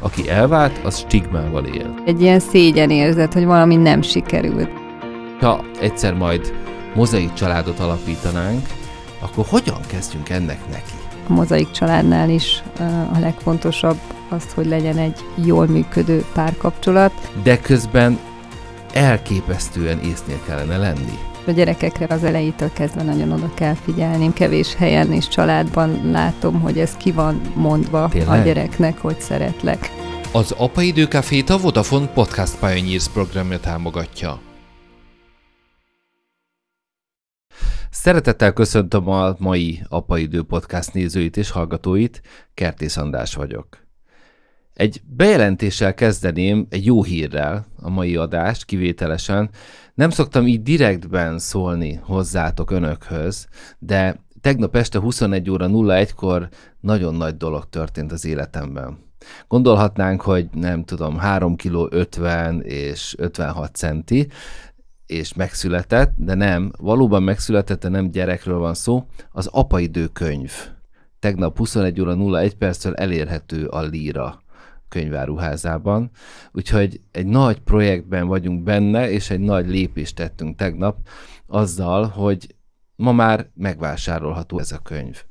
aki elvált, az stigmával él. Egy ilyen szégyen érzet, hogy valami nem sikerült. Ha egyszer majd mozaik családot alapítanánk, akkor hogyan kezdjünk ennek neki? A mozaik családnál is a legfontosabb az, hogy legyen egy jól működő párkapcsolat. De közben elképesztően észnél kellene lenni. A gyerekekre az elejétől kezdve nagyon oda kell figyelni. Kevés helyen és családban látom, hogy ez ki van mondva Tényleg? a gyereknek, hogy szeretlek. Az Apa Időkafét a Vodafone Podcast Pioneers programja támogatja. Szeretettel köszöntöm a mai Apaidő Podcast nézőit és hallgatóit, Kertész András vagyok. Egy bejelentéssel kezdeném, egy jó hírrel a mai adást kivételesen. Nem szoktam így direktben szólni hozzátok önökhöz, de tegnap este 21 óra 01-kor nagyon nagy dolog történt az életemben. Gondolhatnánk, hogy nem tudom, 3 kg 50 és 56 centi, és megszületett, de nem, valóban megszületett, de nem gyerekről van szó, az apaidő könyv. Tegnap 21 óra 01 perccel elérhető a Líra könyváruházában. Úgyhogy egy nagy projektben vagyunk benne, és egy nagy lépést tettünk tegnap azzal, hogy ma már megvásárolható ez a könyv.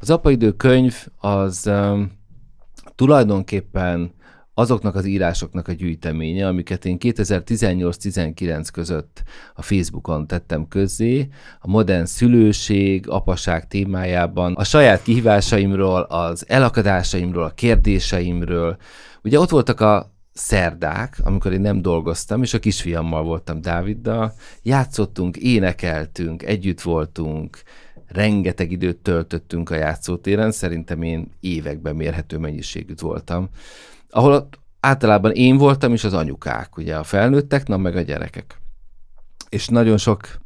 Az apaidő könyv az um, tulajdonképpen azoknak az írásoknak a gyűjteménye, amiket én 2018-19 között a Facebookon tettem közzé, a modern szülőség, apaság témájában, a saját kihívásaimról, az elakadásaimról, a kérdéseimről. Ugye ott voltak a szerdák, amikor én nem dolgoztam, és a kisfiammal voltam Dáviddal, játszottunk, énekeltünk, együtt voltunk, rengeteg időt töltöttünk a játszótéren, szerintem én években mérhető mennyiségűt voltam ahol általában én voltam, és az anyukák, ugye a felnőttek, na meg a gyerekek. És nagyon sok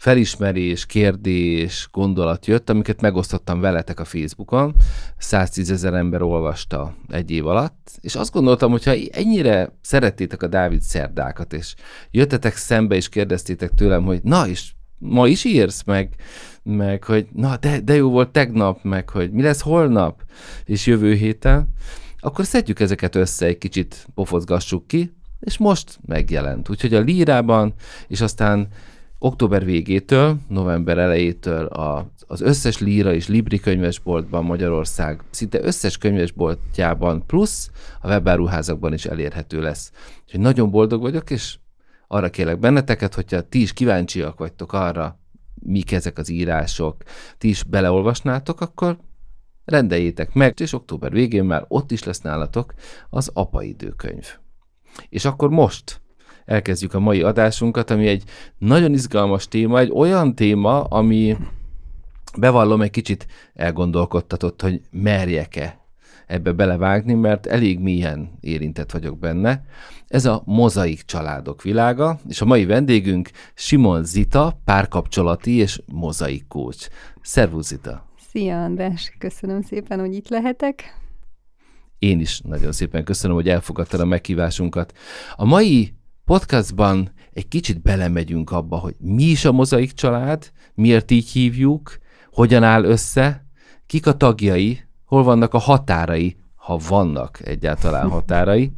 felismerés, kérdés, gondolat jött, amiket megosztottam veletek a Facebookon. 110 ezer ember olvasta egy év alatt, és azt gondoltam, hogyha ennyire szerettétek a Dávid szerdákat, és jöttetek szembe, és kérdeztétek tőlem, hogy na, és ma is írsz, meg, meg hogy na, de, de jó volt tegnap, meg hogy mi lesz holnap, és jövő héten, akkor szedjük ezeket össze, egy kicsit pofozgassuk ki, és most megjelent. Úgyhogy a lírában, és aztán október végétől, november elejétől a, az összes líra és libri könyvesboltban Magyarország szinte összes könyvesboltjában plusz a webáruházakban is elérhető lesz. Úgyhogy nagyon boldog vagyok, és arra kérlek benneteket, hogyha ti is kíváncsiak vagytok arra, mik ezek az írások, ti is beleolvasnátok, akkor rendeljétek meg, és október végén már ott is lesz nálatok az apaidőkönyv. És akkor most elkezdjük a mai adásunkat, ami egy nagyon izgalmas téma, egy olyan téma, ami bevallom egy kicsit elgondolkodtatott, hogy merjek-e ebbe belevágni, mert elég mélyen érintett vagyok benne. Ez a mozaik családok világa, és a mai vendégünk Simon Zita, párkapcsolati és mozaik kócs. Szervusz Zita! Szia András, köszönöm szépen, hogy itt lehetek. Én is nagyon szépen köszönöm, hogy elfogadtad a meghívásunkat. A mai podcastban egy kicsit belemegyünk abba, hogy mi is a mozaik család, miért így hívjuk, hogyan áll össze, kik a tagjai, hol vannak a határai, ha vannak egyáltalán határai,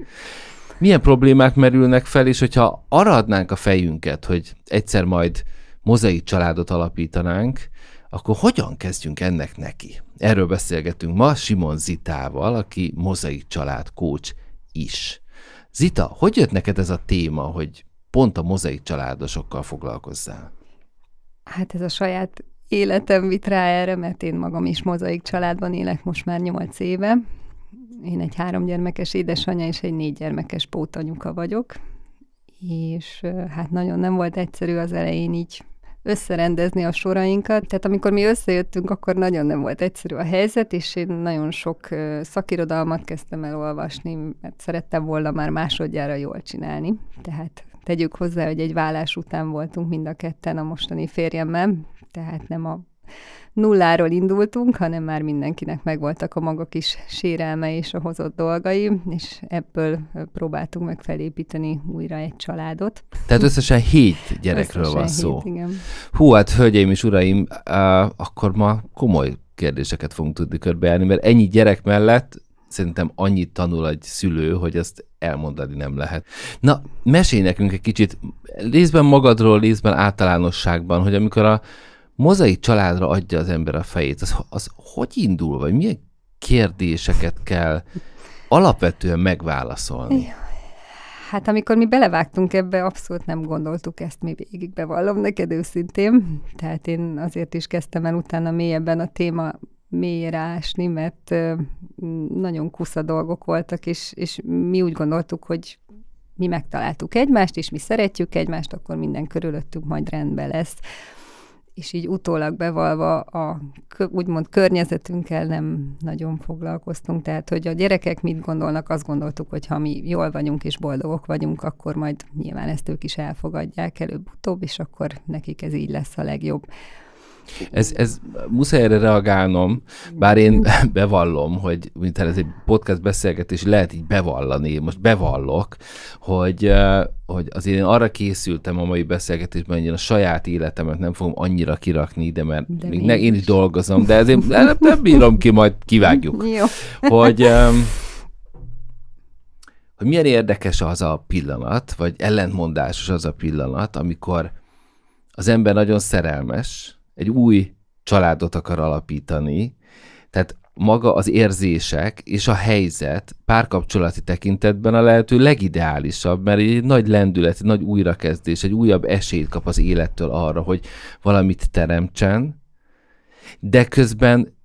milyen problémák merülnek fel, és hogyha arra adnánk a fejünket, hogy egyszer majd mozaik családot alapítanánk, akkor hogyan kezdjünk ennek neki? Erről beszélgetünk ma Simon Zitával, aki mozaik család kócs is. Zita, hogy jött neked ez a téma, hogy pont a mozaik családosokkal foglalkozzál? Hát ez a saját életem vit rá erre, mert én magam is mozaik családban élek most már nyolc éve. Én egy háromgyermekes édesanyja és egy négygyermekes pótanyuka vagyok, és hát nagyon nem volt egyszerű az elején így összerendezni a sorainkat. Tehát amikor mi összejöttünk, akkor nagyon nem volt egyszerű a helyzet, és én nagyon sok szakirodalmat kezdtem el olvasni, mert szerettem volna már másodjára jól csinálni. Tehát tegyük hozzá, hogy egy vállás után voltunk mind a ketten a mostani férjemmel, tehát nem a nulláról indultunk, hanem már mindenkinek megvoltak a maga kis sérelme és a hozott dolgai, és ebből próbáltunk meg felépíteni újra egy családot. Tehát összesen hét gyerekről összesen van szó. Hét, igen. Hú, hát hölgyeim és uraim, uh, akkor ma komoly kérdéseket fogunk tudni körbejárni, mert ennyi gyerek mellett szerintem annyit tanul egy szülő, hogy ezt elmondani nem lehet. Na, mesélj nekünk egy kicsit részben magadról, részben általánosságban, hogy amikor a mozaik családra adja az ember a fejét, az, az hogy indul, vagy milyen kérdéseket kell alapvetően megválaszolni? Hát amikor mi belevágtunk ebbe, abszolút nem gondoltuk ezt mi végig, bevallom neked őszintén. Tehát én azért is kezdtem el utána mélyebben a téma mélyre ásni, mert nagyon kusza dolgok voltak, és, és mi úgy gondoltuk, hogy mi megtaláltuk egymást, és mi szeretjük egymást, akkor minden körülöttünk majd rendben lesz és így utólag bevalva a úgymond környezetünkkel nem nagyon foglalkoztunk. Tehát, hogy a gyerekek mit gondolnak, azt gondoltuk, hogy ha mi jól vagyunk és boldogok vagyunk, akkor majd nyilván ezt ők is elfogadják előbb-utóbb, és akkor nekik ez így lesz a legjobb. Ez, ez muszáj erre reagálnom, bár én bevallom, hogy mint ez egy podcast beszélgetés, lehet így bevallani, most bevallok, hogy, hogy azért én arra készültem a mai beszélgetésben, hogy én a saját életemet nem fogom annyira kirakni ide, mert de még ne, én is dolgozom, de ezért nem, nem bírom ki, majd kivágjuk. Jó. Hogy, hogy milyen érdekes az a pillanat, vagy ellentmondásos az a pillanat, amikor az ember nagyon szerelmes, egy új családot akar alapítani, tehát maga az érzések és a helyzet párkapcsolati tekintetben a lehető legideálisabb, mert egy nagy lendület, egy nagy újrakezdés, egy újabb esélyt kap az élettől arra, hogy valamit teremtsen, de közben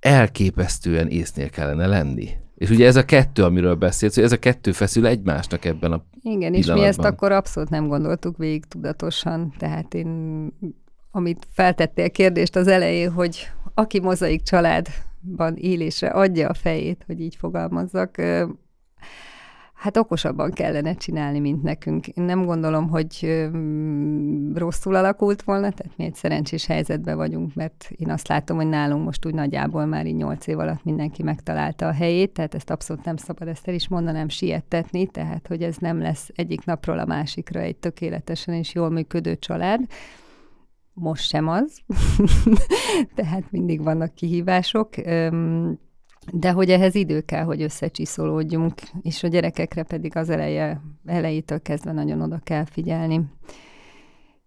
elképesztően észnél kellene lenni. És ugye ez a kettő, amiről beszélsz, hogy ez a kettő feszül egymásnak ebben a Igen, és mi ezt akkor abszolút nem gondoltuk végig tudatosan, tehát én amit feltettél kérdést az elején, hogy aki mozaik családban élésre adja a fejét, hogy így fogalmazzak, hát okosabban kellene csinálni, mint nekünk. Én nem gondolom, hogy rosszul alakult volna, tehát mi egy szerencsés helyzetben vagyunk, mert én azt látom, hogy nálunk most úgy nagyjából már így nyolc év alatt mindenki megtalálta a helyét, tehát ezt abszolút nem szabad ezt el is mondanám siettetni, tehát hogy ez nem lesz egyik napról a másikra egy tökéletesen és jól működő család, most sem az, tehát mindig vannak kihívások, de hogy ehhez idő kell, hogy összecsiszolódjunk, és a gyerekekre pedig az eleje, elejétől kezdve nagyon oda kell figyelni.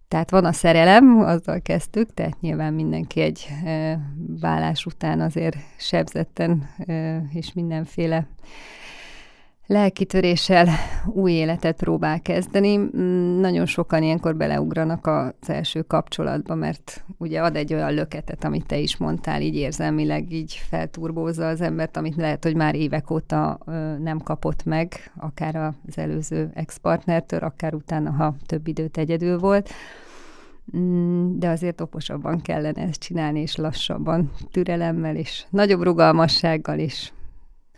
Tehát van a szerelem, azzal kezdtük, tehát nyilván mindenki egy vállás után azért sebzetten és mindenféle lelkitöréssel új életet próbál kezdeni. Mm, nagyon sokan ilyenkor beleugranak az első kapcsolatba, mert ugye ad egy olyan löketet, amit te is mondtál, így érzelmileg így felturbózza az embert, amit lehet, hogy már évek óta nem kapott meg, akár az előző ex-partnertől, akár utána, ha több időt egyedül volt mm, de azért okosabban kellene ezt csinálni, és lassabban, türelemmel, és nagyobb rugalmassággal, és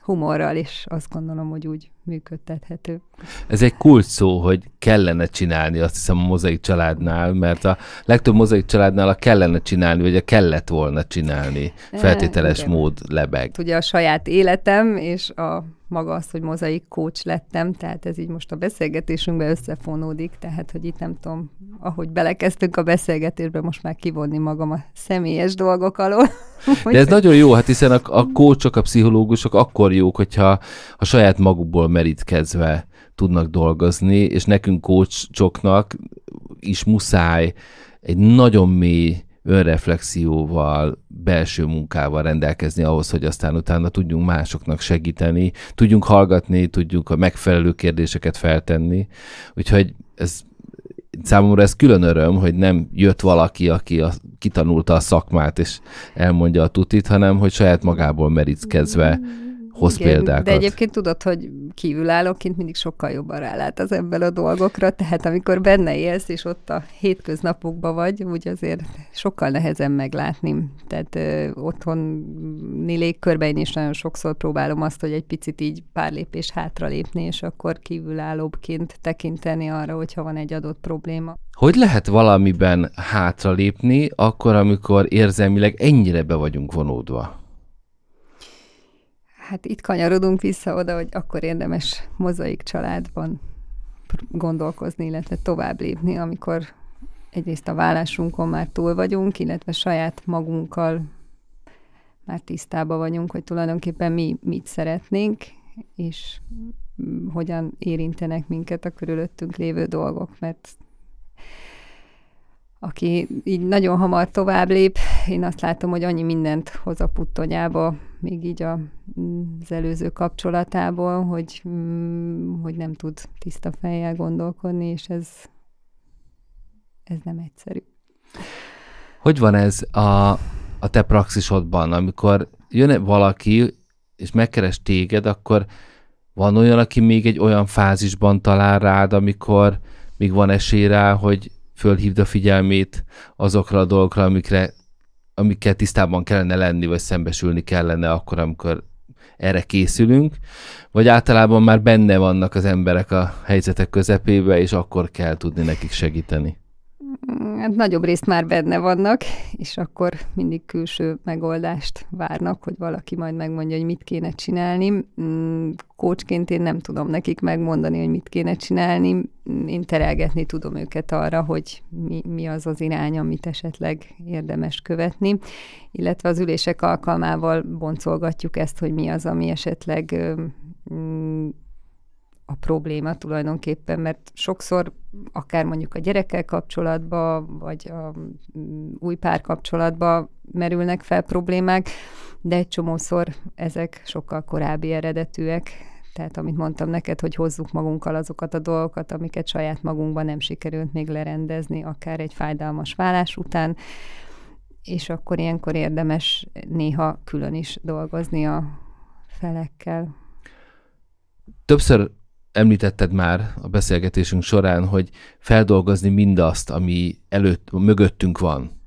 humorral, és azt gondolom, hogy úgy működtethető. Ez egy kult szó, hogy kellene csinálni, azt hiszem a mozaik családnál, mert a legtöbb mozaik családnál a kellene csinálni, vagy a kellett volna csinálni feltételes Igen. mód lebeg. Ugye a saját életem és a maga az, hogy mozaik coach lettem, tehát ez így most a beszélgetésünkbe összefonódik, tehát hogy itt nem tudom, ahogy belekezdtünk a beszélgetésbe, most már kivonni magam a személyes dolgok alól. De ez nagyon jó, hát hiszen a, a coachok, a pszichológusok akkor jók, hogyha a saját magukból merítkezve tudnak dolgozni, és nekünk coachoknak is muszáj egy nagyon mély önreflexióval, belső munkával rendelkezni ahhoz, hogy aztán utána tudjunk másoknak segíteni, tudjunk hallgatni, tudjunk a megfelelő kérdéseket feltenni. Úgyhogy ez számomra ez külön öröm, hogy nem jött valaki, aki a, kitanulta a szakmát, és elmondja a tutit, hanem hogy saját magából merítkezve hoz Igen, példákat. De egyébként tudod, hogy kívülállóként mindig sokkal jobban rálát az ember a dolgokra, tehát amikor benne élsz, és ott a hétköznapokban vagy, úgy azért sokkal nehezen meglátni. Tehát ö, otthoni légkörben én is nagyon sokszor próbálom azt, hogy egy picit így pár lépés hátra lépni, és akkor kívülállóbbként tekinteni arra, hogyha van egy adott probléma. Hogy lehet valamiben hátralépni, akkor, amikor érzelmileg ennyire be vagyunk vonódva? Hát itt kanyarodunk vissza oda, hogy akkor érdemes mozaik családban gondolkozni, illetve tovább lépni, amikor egyrészt a vállásunkon már túl vagyunk, illetve saját magunkkal már tisztában vagyunk, hogy tulajdonképpen mi mit szeretnénk, és hogyan érintenek minket a körülöttünk lévő dolgok, mert aki így nagyon hamar tovább lép, én azt látom, hogy annyi mindent hoz a puttonyába, még így a, az előző kapcsolatából, hogy, hogy nem tud tiszta fejjel gondolkodni, és ez, ez nem egyszerű. Hogy van ez a, a te praxisodban, amikor jön valaki, és megkeres téged, akkor van olyan, aki még egy olyan fázisban talál rád, amikor még van esély rá, hogy fölhívd a figyelmét azokra a dolgokra, amikre, amikkel tisztában kellene lenni, vagy szembesülni kellene akkor, amikor erre készülünk, vagy általában már benne vannak az emberek a helyzetek közepébe, és akkor kell tudni nekik segíteni. Hát nagyobb részt már benne vannak, és akkor mindig külső megoldást várnak, hogy valaki majd megmondja, hogy mit kéne csinálni. Mm, kócsként én nem tudom nekik megmondani, hogy mit kéne csinálni. Én terelgetni tudom őket arra, hogy mi, mi az az irány, amit esetleg érdemes követni, illetve az ülések alkalmával boncolgatjuk ezt, hogy mi az, ami esetleg mm, a probléma tulajdonképpen, mert sokszor akár mondjuk a gyerekkel kapcsolatban, vagy a mm, új pár kapcsolatban merülnek fel problémák, de egy csomószor ezek sokkal korábbi eredetűek, tehát amit mondtam neked, hogy hozzuk magunkkal azokat a dolgokat, amiket saját magunkban nem sikerült még lerendezni, akár egy fájdalmas vállás után, és akkor ilyenkor érdemes néha külön is dolgozni a felekkel. Többször említetted már a beszélgetésünk során, hogy feldolgozni mindazt, ami előtt, mögöttünk van.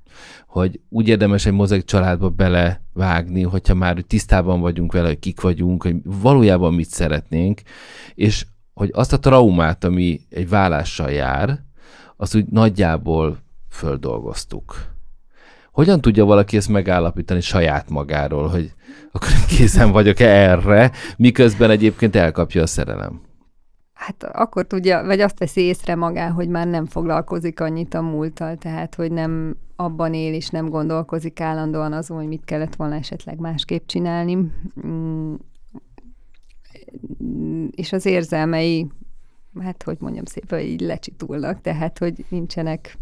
Hogy úgy érdemes egy mozaik családba belevágni, hogyha már tisztában vagyunk vele, hogy kik vagyunk, hogy valójában mit szeretnénk, és hogy azt a traumát, ami egy vállással jár, azt úgy nagyjából földolgoztuk. Hogyan tudja valaki ezt megállapítani saját magáról, hogy akkor készen vagyok-e erre, miközben egyébként elkapja a szerelem? Hát akkor tudja, vagy azt veszi észre magá, hogy már nem foglalkozik annyit a múlttal, tehát hogy nem abban él és nem gondolkozik állandóan azon, hogy mit kellett volna esetleg másképp csinálni. Mm. És az érzelmei, hát hogy mondjam szépen, így lecsitulnak, tehát hogy nincsenek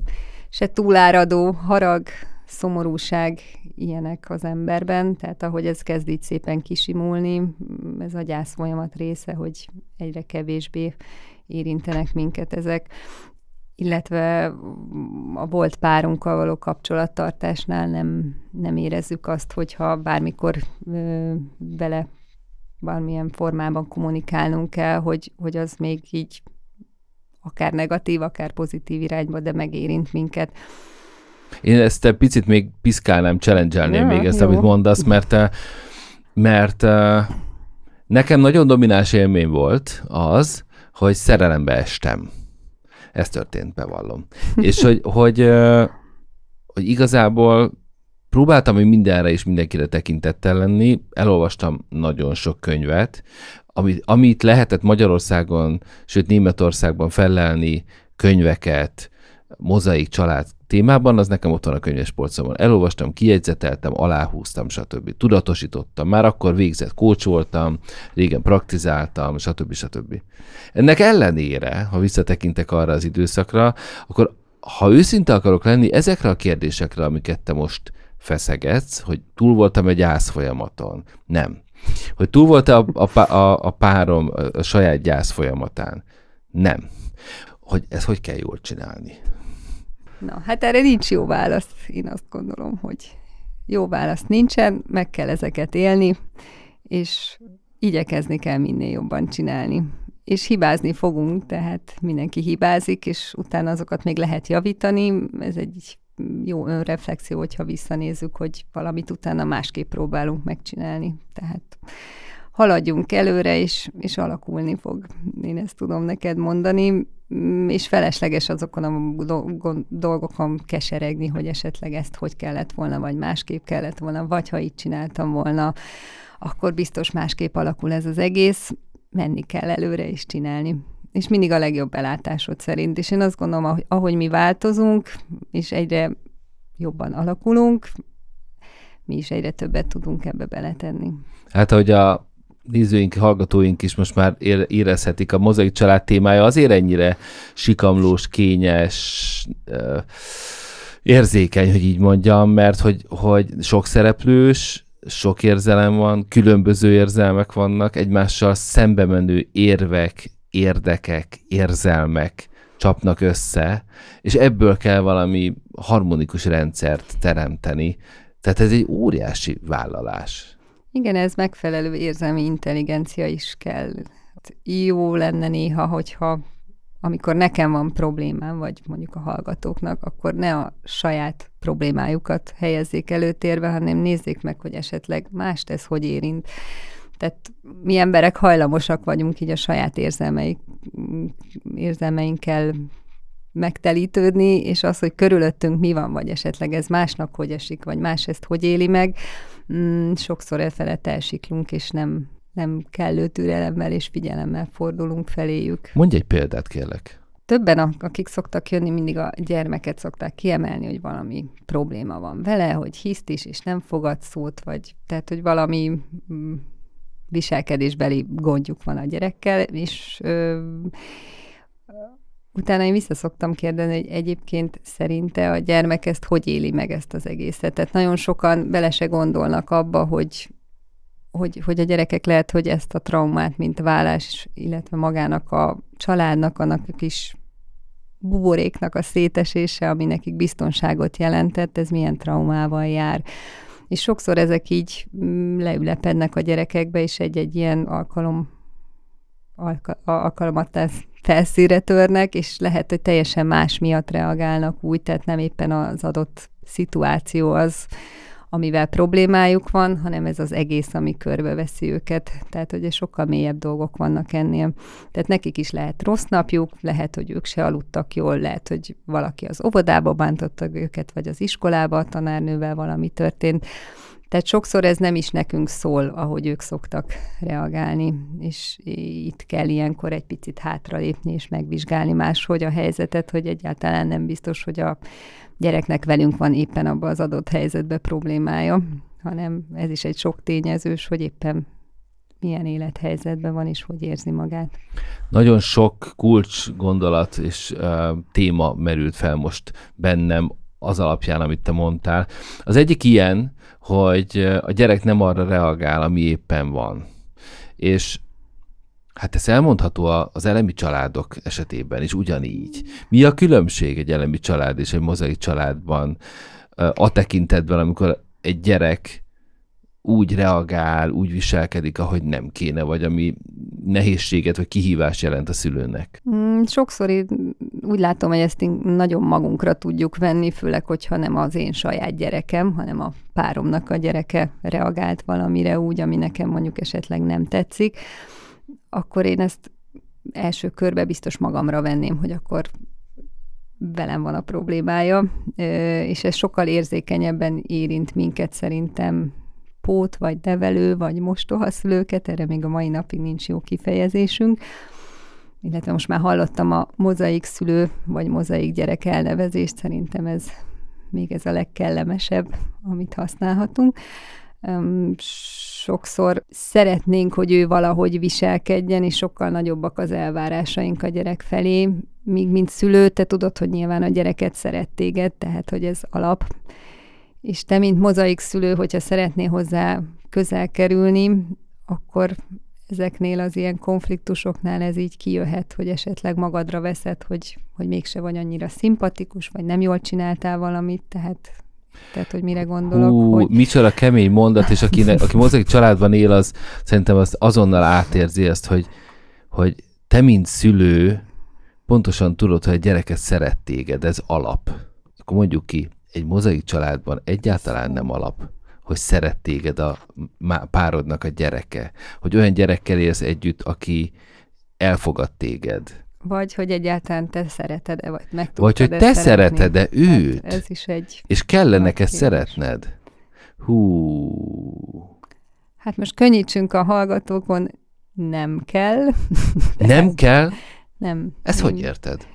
se túláradó harag, szomorúság ilyenek az emberben, tehát ahogy ez kezd így szépen kisimulni, ez a gyász folyamat része, hogy egyre kevésbé érintenek minket ezek, illetve a volt párunkkal való kapcsolattartásnál nem, nem érezzük azt, hogyha bármikor ö, vele valamilyen formában kommunikálnunk kell, hogy, hogy az még így akár negatív, akár pozitív irányba, de megérint minket. Én ezt egy picit még piszkálnám, challenge ja, még ezt, jó. amit mondasz, mert, eh, mert eh, nekem nagyon domináns élmény volt az, hogy szerelembe estem. Ez történt, bevallom. És hogy, hogy, eh, hogy igazából próbáltam hogy mindenre és mindenkire tekintettel lenni, elolvastam nagyon sok könyvet, amit, amit lehetett Magyarországon, sőt Németországban fellelni könyveket, mozaik család témában, az nekem ott van a könyves polcomon. Elolvastam, kiegyzeteltem, aláhúztam, stb. Tudatosítottam. Már akkor végzett kócs voltam, régen praktizáltam, stb. stb. Ennek ellenére, ha visszatekintek arra az időszakra, akkor ha őszinte akarok lenni, ezekre a kérdésekre, amiket te most feszegetsz, hogy túl voltam egy gyász folyamaton. Nem. Hogy túl volt a, a, a, a párom a saját gyász folyamatán. Nem. Hogy ezt hogy kell jól csinálni. Na, hát erre nincs jó válasz. Én azt gondolom, hogy jó válasz nincsen, meg kell ezeket élni, és igyekezni kell minél jobban csinálni. És hibázni fogunk, tehát mindenki hibázik, és utána azokat még lehet javítani. Ez egy jó önreflexió, hogyha visszanézzük, hogy valamit utána másképp próbálunk megcsinálni. Tehát haladjunk előre, és, és alakulni fog. Én ezt tudom neked mondani, mm, és felesleges azokon a dolgokon keseregni, hogy esetleg ezt hogy kellett volna, vagy másképp kellett volna, vagy ha így csináltam volna, akkor biztos másképp alakul ez az egész. Menni kell előre és csinálni. És mindig a legjobb belátásod szerint. És én azt gondolom, ahogy mi változunk, és egyre jobban alakulunk, mi is egyre többet tudunk ebbe beletenni. Hát, hogy a nézőink, hallgatóink is most már érezhetik, a mozaik család témája azért ennyire sikamlós, kényes, érzékeny, hogy így mondjam, mert hogy, hogy sok szereplős, sok érzelem van, különböző érzelmek vannak, egymással szembe menő érvek, érdekek, érzelmek csapnak össze, és ebből kell valami harmonikus rendszert teremteni. Tehát ez egy óriási vállalás. Igen, ez megfelelő érzelmi intelligencia is kell. Jó lenne néha, hogyha amikor nekem van problémám, vagy mondjuk a hallgatóknak, akkor ne a saját problémájukat helyezzék előtérbe, hanem nézzék meg, hogy esetleg más tesz, hogy érint. Tehát mi emberek hajlamosak vagyunk így a saját érzelmeik, érzelmeinkkel megtelítődni, és az, hogy körülöttünk mi van, vagy esetleg ez másnak hogy esik, vagy más ezt hogy éli meg, mm, sokszor elfelett elsiklunk, és nem, nem kellő türelemmel és figyelemmel fordulunk feléjük. Mondj egy példát, kérlek. Többen, akik szoktak jönni, mindig a gyermeket szokták kiemelni, hogy valami probléma van vele, hogy hiszt is, és nem fogad szót, vagy tehát, hogy valami mm, viselkedésbeli gondjuk van a gyerekkel, és ö, utána én vissza szoktam kérdezni, hogy egyébként szerinte a gyermek ezt hogy éli meg ezt az egészet. Tehát nagyon sokan bele se gondolnak abba, hogy, hogy, hogy a gyerekek lehet, hogy ezt a traumát, mint vállás, illetve magának a családnak, annak a kis buboréknak a szétesése, ami nekik biztonságot jelentett, ez milyen traumával jár és sokszor ezek így mm, leülepednek a gyerekekbe, és egy-egy ilyen alkalom alka, alkalmat felszíre törnek, és lehet, hogy teljesen más miatt reagálnak úgy, tehát nem éppen az adott szituáció az, amivel problémájuk van, hanem ez az egész, ami körbeveszi őket. Tehát, hogy sokkal mélyebb dolgok vannak ennél. Tehát nekik is lehet rossz napjuk, lehet, hogy ők se aludtak jól, lehet, hogy valaki az óvodába bántotta őket, vagy az iskolába a tanárnővel valami történt. Tehát sokszor ez nem is nekünk szól, ahogy ők szoktak reagálni, és itt kell ilyenkor egy picit hátralépni és megvizsgálni máshogy a helyzetet, hogy egyáltalán nem biztos, hogy a gyereknek velünk van éppen abban az adott helyzetben problémája, hanem ez is egy sok tényezős, hogy éppen milyen élethelyzetben van, és hogy érzi magát. Nagyon sok kulcs gondolat és uh, téma merült fel most bennem az alapján, amit te mondtál. Az egyik ilyen, hogy a gyerek nem arra reagál, ami éppen van. És Hát ez elmondható az elemi családok esetében is ugyanígy. Mi a különbség egy elemi család és egy mozaik családban a tekintetben, amikor egy gyerek úgy reagál, úgy viselkedik, ahogy nem kéne, vagy ami nehézséget vagy kihívást jelent a szülőnek? Mm, sokszor úgy látom, hogy ezt nagyon magunkra tudjuk venni, főleg, hogyha nem az én saját gyerekem, hanem a páromnak a gyereke reagált valamire úgy, ami nekem mondjuk esetleg nem tetszik akkor én ezt első körbe biztos magamra venném, hogy akkor velem van a problémája, és ez sokkal érzékenyebben érint minket szerintem pót, vagy nevelő, vagy mostohaszülőket, erre még a mai napig nincs jó kifejezésünk, illetve most már hallottam a mozaik szülő, vagy mozaik gyerek elnevezést, szerintem ez még ez a legkellemesebb, amit használhatunk sokszor szeretnénk, hogy ő valahogy viselkedjen, és sokkal nagyobbak az elvárásaink a gyerek felé, míg mint szülő, te tudod, hogy nyilván a gyereket szeret téged, tehát hogy ez alap. És te, mint mozaik szülő, hogyha szeretnél hozzá közel kerülni, akkor ezeknél az ilyen konfliktusoknál ez így kijöhet, hogy esetleg magadra veszed, hogy, hogy mégse vagy annyira szimpatikus, vagy nem jól csináltál valamit, tehát tehát, hogy mire gondolok. Hú, hogy... micsoda kemény mondat, és aki, aki mozaik családban él, az szerintem azt azonnal átérzi ezt, hogy, hogy te, mint szülő, pontosan tudod, hogy a gyereket szeret téged, ez alap. Akkor mondjuk ki, egy mozaik családban egyáltalán nem alap, hogy szeret téged a párodnak a gyereke, hogy olyan gyerekkel élsz együtt, aki elfogad téged, vagy hogy egyáltalán te szereted-e, vagy meg Vagy hogy te szereted-e hát őt. Hát ez is egy... És kellene neked szeretned. Hú. Hát most könnyítsünk a hallgatókon, nem kell. Nem kell? Nem. Ezt hogy érted?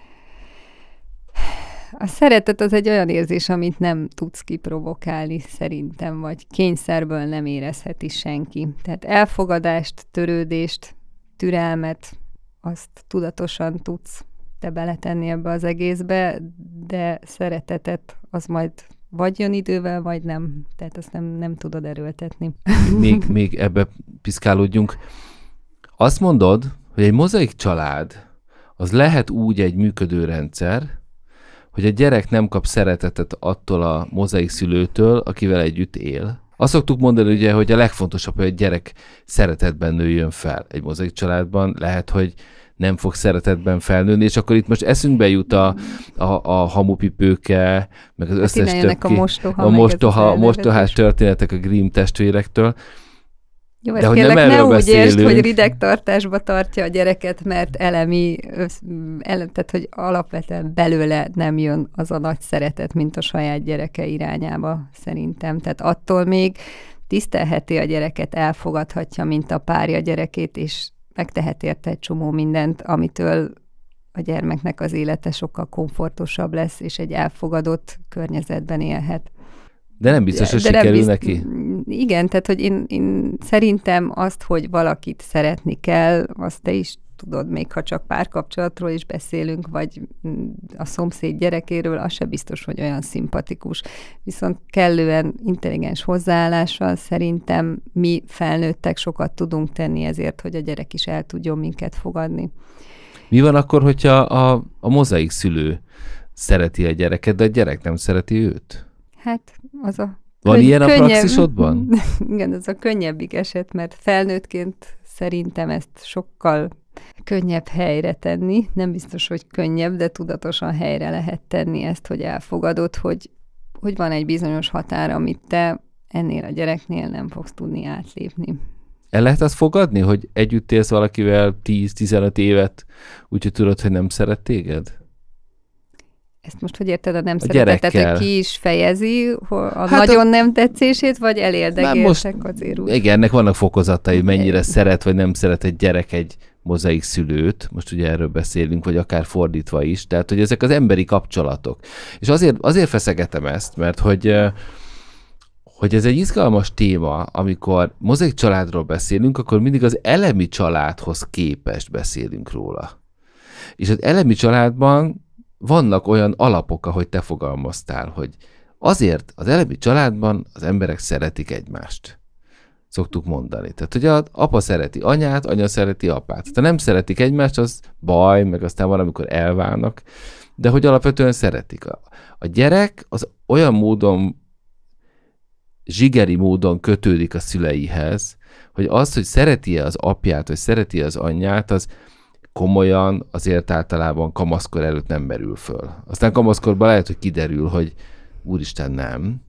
A szeretet az egy olyan érzés, amit nem tudsz kiprovokálni szerintem, vagy kényszerből nem érezheti senki. Tehát elfogadást, törődést, türelmet, azt tudatosan tudsz te beletenni ebbe az egészbe, de szeretetet az majd vagy jön idővel, vagy nem. Tehát azt nem, nem tudod erőltetni. Még, még ebbe piszkálódjunk. Azt mondod, hogy egy mozaik család az lehet úgy egy működő rendszer, hogy a gyerek nem kap szeretetet attól a mozaik szülőtől, akivel együtt él. Azt szoktuk mondani, ugye, hogy a legfontosabb, hogy a gyerek szeretetben nőjön fel. Egy mozaik családban lehet, hogy nem fog szeretetben felnőni, és akkor itt most eszünkbe jut a, a, a hamupipőke, meg az Hát összes jönnek a többi- mostoha, a mostoha, mostohás történetek a Grimm testvérektől. Jó, De hogy kérlek, nem ne erről úgy értsd, hogy ridegtartásba tartja a gyereket, mert elemi, ele, tehát hogy alapvetően belőle nem jön az a nagy szeretet, mint a saját gyereke irányába szerintem. Tehát attól még tisztelheti a gyereket, elfogadhatja, mint a párja gyerekét, és megtehet érte egy csomó mindent, amitől a gyermeknek az élete sokkal komfortosabb lesz, és egy elfogadott környezetben élhet. De nem biztos, hogy De sikerül bizt- neki. Igen, tehát hogy én, én szerintem azt, hogy valakit szeretni kell, azt te is tudod, még ha csak párkapcsolatról is beszélünk, vagy mm, a szomszéd gyerekéről, az se biztos, hogy olyan szimpatikus. Viszont kellően intelligens hozzáállással szerintem mi felnőttek sokat tudunk tenni ezért, hogy a gyerek is el tudjon minket fogadni. Mi van akkor, hogyha a, a mozaik szülő szereti a gyereket, de a gyerek nem szereti őt? Hát az a Van Könny- ilyen a könnyebb- praxisodban? Igen, ez a könnyebbik eset, mert felnőttként szerintem ezt sokkal könnyebb helyre tenni. Nem biztos, hogy könnyebb, de tudatosan helyre lehet tenni ezt, hogy elfogadod, hogy, hogy van egy bizonyos határ, amit te ennél a gyereknél nem fogsz tudni átlépni. El lehet azt fogadni, hogy együtt élsz valakivel 10-15 évet, úgyhogy tudod, hogy nem szeret téged? Ezt most hogy érted a nem A szeretetet, hogy ki is fejezi a Hát nagyon a... nem tetszését, vagy elérdegéltek azért úgy? Igen, ennek vannak fokozatai, mennyire szeret vagy nem szeret egy gyerek egy mozaik szülőt, most ugye erről beszélünk, vagy akár fordítva is, tehát hogy ezek az emberi kapcsolatok. És azért, azért feszegetem ezt, mert hogy hogy ez egy izgalmas téma, amikor mozaik családról beszélünk, akkor mindig az elemi családhoz képest beszélünk róla. És az elemi családban vannak olyan alapok, ahogy te fogalmaztál, hogy azért az elemi családban az emberek szeretik egymást. Szoktuk mondani. Tehát, hogy az apa szereti anyát, anya szereti apát. Ha nem szeretik egymást, az baj, meg aztán valamikor elválnak, de hogy alapvetően szeretik. A, gyerek az olyan módon zsigeri módon kötődik a szüleihez, hogy az, hogy szereti-e az apját, vagy szereti az anyját, az komolyan azért általában kamaszkor előtt nem merül föl. Aztán kamaszkorban lehet, hogy kiderül, hogy úristen nem.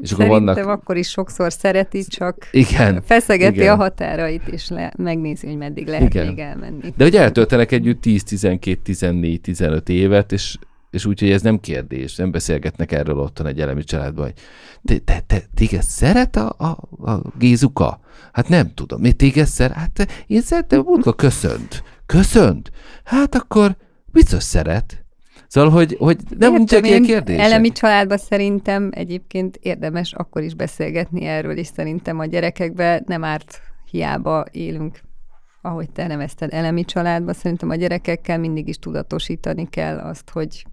És akkor Szerintem vannak... akkor is sokszor szereti, csak Igen. feszegeti igen. a határait, és le, megnézi, hogy meddig lehet Igen. még elmenni. De hogy eltöltenek együtt 10, 12, 14, 15 évet, és, és úgy, hogy ez nem kérdés, nem beszélgetnek erről otthon egy elemi családban, hogy te, te, te, téged szeret a, a, a Gézuka? Hát nem tudom. Mi téged szeret? Hát én szeretem, Bulka köszönt. Köszönt? Hát akkor biztos szeret. Szóval, hogy, hogy nem Értem nincsenek ilyen kérdések. Elemi családban szerintem egyébként érdemes akkor is beszélgetni erről, és szerintem a gyerekekben nem árt hiába élünk, ahogy te nevezted, elemi családban. Szerintem a gyerekekkel mindig is tudatosítani kell azt, hogy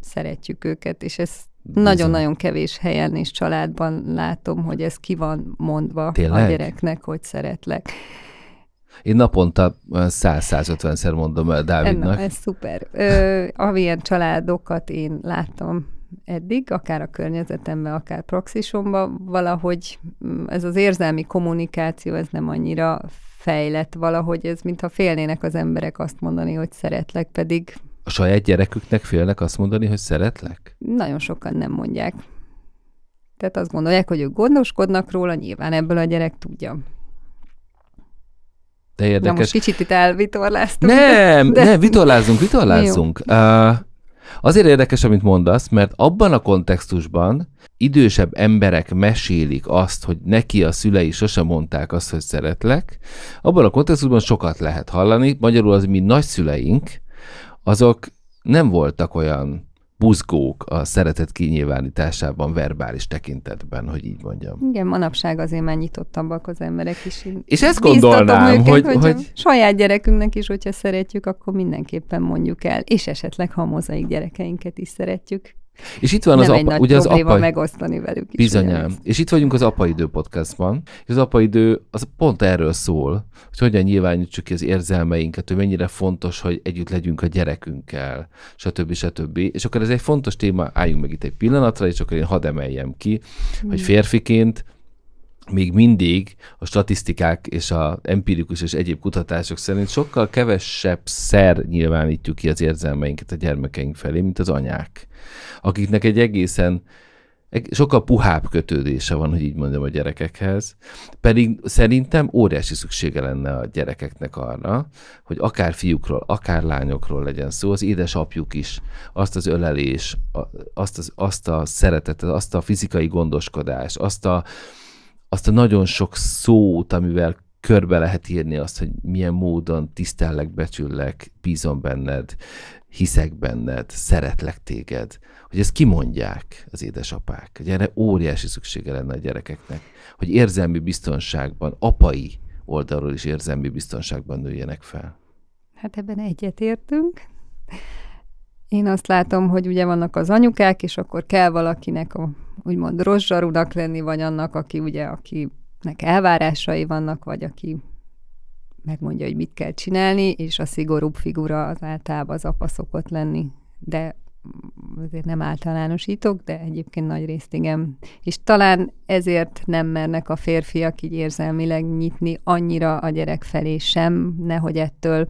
szeretjük őket, és ez nagyon-nagyon kevés helyen és családban látom, hogy ez ki van mondva Tényleg? a gyereknek, hogy szeretlek. Én naponta olyan 100-150-szer mondom el Dávidnak. Na, ez szuper. Ö, amilyen családokat én láttam eddig, akár a környezetemben, akár praxisomban, valahogy mm, ez az érzelmi kommunikáció, ez nem annyira fejlett valahogy, ez mintha félnének az emberek azt mondani, hogy szeretlek, pedig A saját gyereküknek félnek azt mondani, hogy szeretlek? nagyon sokan nem mondják. Tehát azt gondolják, hogy ők gondoskodnak róla, nyilván ebből a gyerek tudja. De Na érdekes. most kicsit itt elvitorláztunk. Nem, de- nem, vitorlázzunk, vitorlázzunk. Uh, azért érdekes, amit mondasz, mert abban a kontextusban idősebb emberek mesélik azt, hogy neki a szülei sosem mondták azt, hogy szeretlek, abban a kontextusban sokat lehet hallani. Magyarul az mi nagyszüleink, azok nem voltak olyan buzgók a szeretet kinyilvánításában, verbális tekintetben, hogy így mondjam. Igen, manapság azért már nyitottabbak az emberek is. És ezt gondolnám, őket, hogy, hogy... hogy... saját gyerekünknek is, hogyha szeretjük, akkor mindenképpen mondjuk el, és esetleg ha a mozaik gyerekeinket is szeretjük. És itt van Nem az egy apa, nagy ugye az apa... megosztani velük is. Bizonyám. És itt vagyunk az Apaidő podcastban, és az Apaidő az pont erről szól, hogy hogyan nyilvánítsuk ki az érzelmeinket, hogy mennyire fontos, hogy együtt legyünk a gyerekünkkel, stb. stb. És akkor ez egy fontos téma, álljunk meg itt egy pillanatra, és akkor én hadd emeljem ki, hogy férfiként még mindig a statisztikák és a empirikus és egyéb kutatások szerint sokkal kevesebb szer nyilvánítjuk ki az érzelmeinket a gyermekeink felé, mint az anyák, akiknek egy egészen sokkal puhább kötődése van, hogy így mondjam a gyerekekhez, pedig szerintem óriási szüksége lenne a gyerekeknek arra, hogy akár fiúkról, akár lányokról legyen szó, az édesapjuk is azt az ölelés, azt, az, azt a szeretetet, azt a fizikai gondoskodást, azt a, azt a nagyon sok szót, amivel körbe lehet írni azt, hogy milyen módon tisztellek, becsüllek, bízom benned, hiszek benned, szeretlek téged, hogy ezt kimondják az édesapák, hogy erre óriási szüksége lenne a gyerekeknek, hogy érzelmi biztonságban, apai oldalról is érzelmi biztonságban nőjenek fel. Hát ebben egyetértünk. Én azt látom, hogy ugye vannak az anyukák, és akkor kell valakinek a, úgymond rossz zsarúnak lenni, vagy annak, aki ugye, akinek elvárásai vannak, vagy aki megmondja, hogy mit kell csinálni, és a szigorúbb figura az általában az apa szokott lenni. De azért nem általánosítok, de egyébként nagy részt igen. És talán ezért nem mernek a férfiak így érzelmileg nyitni annyira a gyerek felé sem, nehogy ettől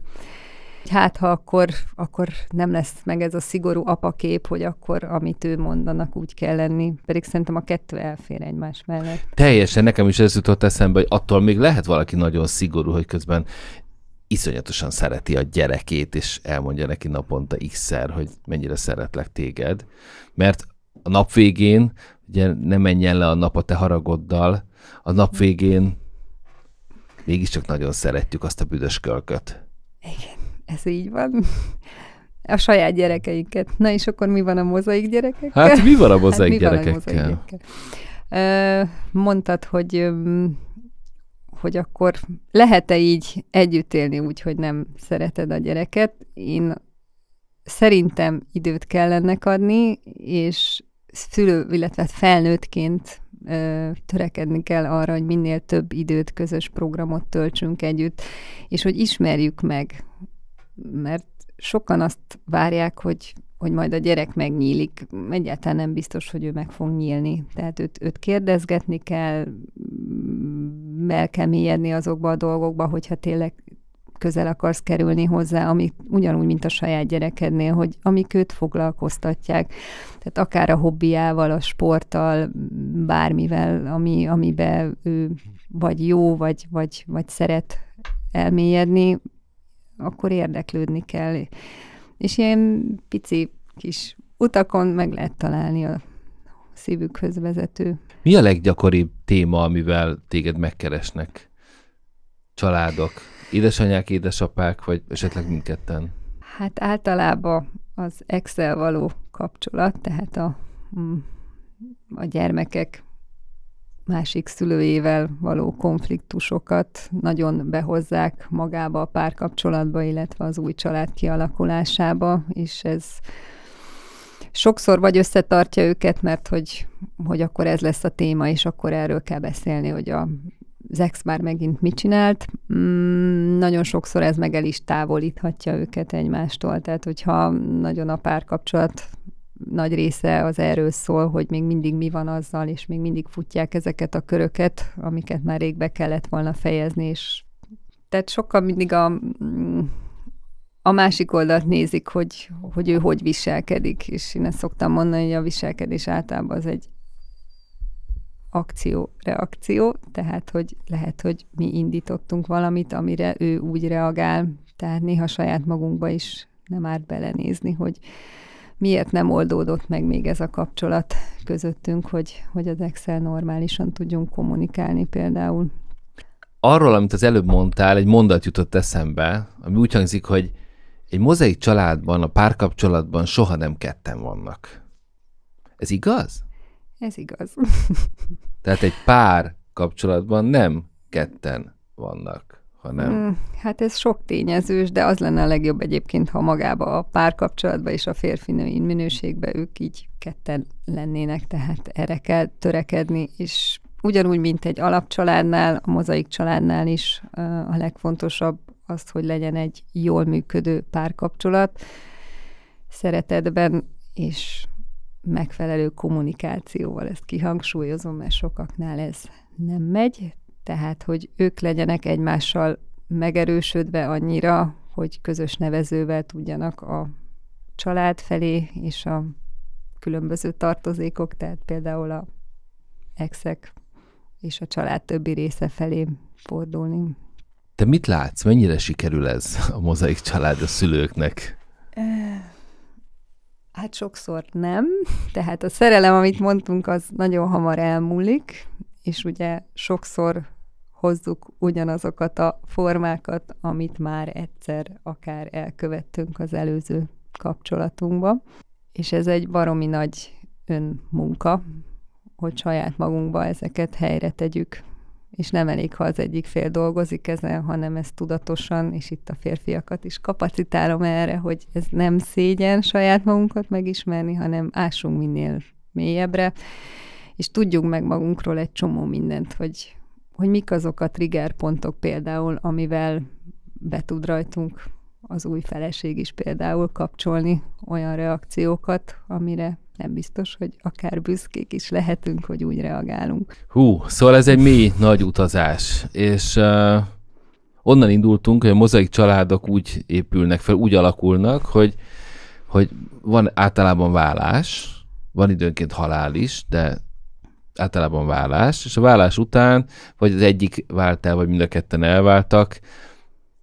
Hát, ha akkor, akkor nem lesz meg ez a szigorú apakép, hogy akkor, amit ő mondanak, úgy kell lenni. Pedig szerintem a kettő elfér egymás mellett. Teljesen nekem is ez jutott eszembe, hogy attól még lehet valaki nagyon szigorú, hogy közben iszonyatosan szereti a gyerekét, és elmondja neki naponta x-szer, hogy mennyire szeretlek téged. Mert a nap végén, ugye nem menjen le a nap a te haragoddal, a nap végén mégiscsak nagyon szeretjük azt a büdös kölköt. Igen, ez így van. A saját gyerekeinket. Na és akkor mi van a mozaik gyerekekkel? Hát mi van a mozaik mi van a gyerekekkel? mozaik gyerekekkel? Mondtad, hogy hogy akkor lehet-e így együtt élni úgy, hogy nem szereted a gyereket? Én szerintem időt kell ennek adni, és szülő, illetve felnőttként ö, törekedni kell arra, hogy minél több időt, közös programot töltsünk együtt, és hogy ismerjük meg, mert sokan azt várják, hogy, hogy majd a gyerek megnyílik. Egyáltalán nem biztos, hogy ő meg fog nyílni. Tehát őt, őt kérdezgetni kell, el kell mélyedni azokba a dolgokba, hogyha tényleg közel akarsz kerülni hozzá, ami ugyanúgy, mint a saját gyerekednél, hogy amik őt foglalkoztatják. Tehát akár a hobbiával, a sporttal, bármivel, ami, amiben ő vagy jó, vagy, vagy, vagy szeret elmélyedni, akkor érdeklődni kell. És ilyen pici kis utakon meg lehet találni a szívükhöz vezető. Mi a leggyakoribb téma, amivel téged megkeresnek családok? Édesanyák, édesapák, vagy esetleg mindketten? Hát általában az Excel való kapcsolat, tehát a, mm, a gyermekek másik szülőjével való konfliktusokat nagyon behozzák magába a párkapcsolatba, illetve az új család kialakulásába, és ez sokszor vagy összetartja őket, mert hogy, hogy akkor ez lesz a téma, és akkor erről kell beszélni, hogy a az már megint mit csinált. Mm, nagyon sokszor ez meg el is távolíthatja őket egymástól. Tehát, hogyha nagyon a párkapcsolat nagy része az erről szól, hogy még mindig mi van azzal, és még mindig futják ezeket a köröket, amiket már rég be kellett volna fejezni, és tehát sokkal mindig a, a másik oldalt nézik, hogy, hogy ő hogy viselkedik, és én ezt szoktam mondani, hogy a viselkedés általában az egy akció-reakció, tehát hogy lehet, hogy mi indítottunk valamit, amire ő úgy reagál, tehát néha saját magunkba is nem árt belenézni, hogy miért nem oldódott meg még ez a kapcsolat közöttünk, hogy, hogy az Excel normálisan tudjunk kommunikálni például. Arról, amit az előbb mondtál, egy mondat jutott eszembe, ami úgy hangzik, hogy egy mozaik családban, a párkapcsolatban soha nem ketten vannak. Ez igaz? Ez igaz. Tehát egy pár kapcsolatban nem ketten vannak, hanem... Mm, hát ez sok tényezős, de az lenne a legjobb egyébként, ha magába a párkapcsolatban és a férfinői minőségben ők így ketten lennének, tehát erre kell törekedni, és ugyanúgy, mint egy alapcsaládnál, a mozaik családnál is a legfontosabb az, hogy legyen egy jól működő párkapcsolat, szeretetben és megfelelő kommunikációval, ezt kihangsúlyozom, mert sokaknál ez nem megy, tehát, hogy ők legyenek egymással megerősödve annyira, hogy közös nevezővel tudjanak a család felé és a különböző tartozékok, tehát például a exek és a család többi része felé fordulni. Te mit látsz? Mennyire sikerül ez a mozaik család a szülőknek? Hát sokszor nem. Tehát a szerelem, amit mondtunk, az nagyon hamar elmúlik, és ugye sokszor hozzuk ugyanazokat a formákat, amit már egyszer akár elkövettünk az előző kapcsolatunkba. És ez egy baromi nagy önmunka, hogy saját magunkba ezeket helyre tegyük. És nem elég, ha az egyik fél dolgozik ezen, hanem ez tudatosan, és itt a férfiakat is kapacitálom erre, hogy ez nem szégyen saját magunkat megismerni, hanem ássunk minél mélyebbre, és tudjunk meg magunkról egy csomó mindent, hogy, hogy mik azok a triggerpontok például, amivel be tud rajtunk az új feleség is például kapcsolni olyan reakciókat, amire nem biztos, hogy akár büszkék is lehetünk, hogy úgy reagálunk. Hú, szóval ez egy mély, nagy utazás, és uh, onnan indultunk, hogy a mozaik családok úgy épülnek fel, úgy alakulnak, hogy, hogy van általában vállás, van időnként halál is, de általában vállás, és a vállás után, vagy az egyik vált el, vagy mind a ketten elváltak,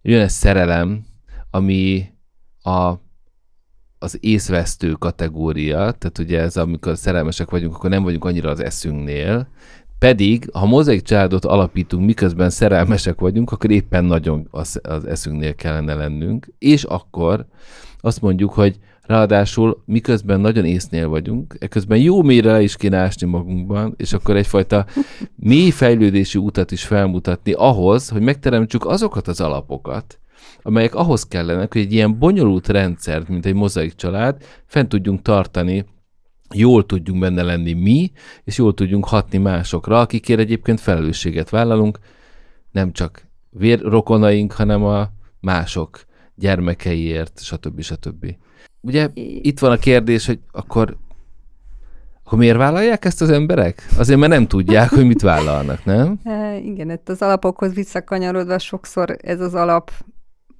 jön egy szerelem, ami a, az észvesztő kategória, tehát ugye ez, amikor szerelmesek vagyunk, akkor nem vagyunk annyira az eszünknél, pedig, ha mozaik családot alapítunk, miközben szerelmesek vagyunk, akkor éppen nagyon az, az eszünknél kellene lennünk, és akkor azt mondjuk, hogy Ráadásul miközben nagyon észnél vagyunk, eközben jó mélyre is kéne ásni magunkban, és akkor egyfajta mély fejlődési utat is felmutatni ahhoz, hogy megteremtsük azokat az alapokat, amelyek ahhoz kellenek, hogy egy ilyen bonyolult rendszert, mint egy mozaik család, fent tudjunk tartani, jól tudjunk benne lenni mi, és jól tudjunk hatni másokra, akikért egyébként felelősséget vállalunk, nem csak vérrokonaink, hanem a mások gyermekeiért, stb. stb. Ugye itt van a kérdés, hogy akkor akkor miért vállalják ezt az emberek? Azért, mert nem tudják, hogy mit vállalnak, nem? E, igen, itt az alapokhoz visszakanyarodva sokszor ez az alap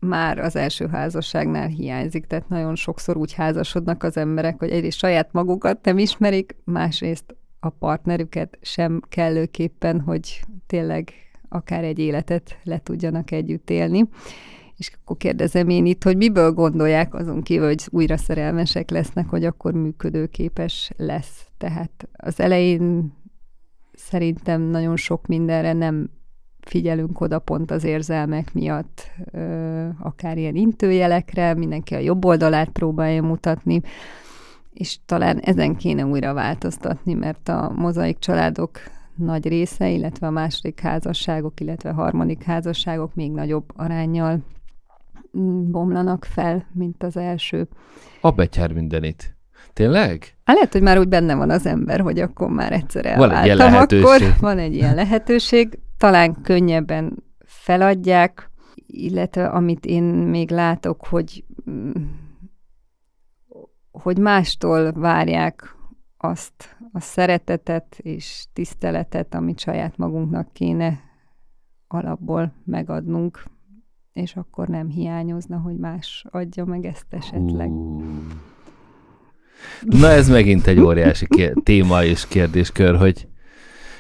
már az első házasságnál hiányzik, tehát nagyon sokszor úgy házasodnak az emberek, hogy egyrészt saját magukat nem ismerik, másrészt a partnerüket sem kellőképpen, hogy tényleg akár egy életet le tudjanak együtt élni. És akkor kérdezem én itt, hogy miből gondolják azon kívül, hogy újra szerelmesek lesznek, hogy akkor működőképes lesz. Tehát az elején szerintem nagyon sok mindenre nem figyelünk oda pont az érzelmek miatt, akár ilyen intőjelekre, mindenki a jobb oldalát próbálja mutatni, és talán ezen kéne újra változtatni, mert a mozaik családok nagy része, illetve a második házasságok, illetve a harmadik házasságok még nagyobb arányjal bomlanak fel, mint az első. A betyár mindenit. Tényleg? Hát lehet, hogy már úgy benne van az ember, hogy akkor már egyszer elváltam, van egy ilyen lehetőség. akkor van egy ilyen lehetőség. Talán könnyebben feladják, illetve amit én még látok, hogy mm, hogy mástól várják azt a szeretetet és tiszteletet, amit saját magunknak kéne alapból megadnunk és akkor nem hiányozna, hogy más adja meg ezt esetleg. Uh. Na ez megint egy óriási kér- téma és kérdéskör, hogy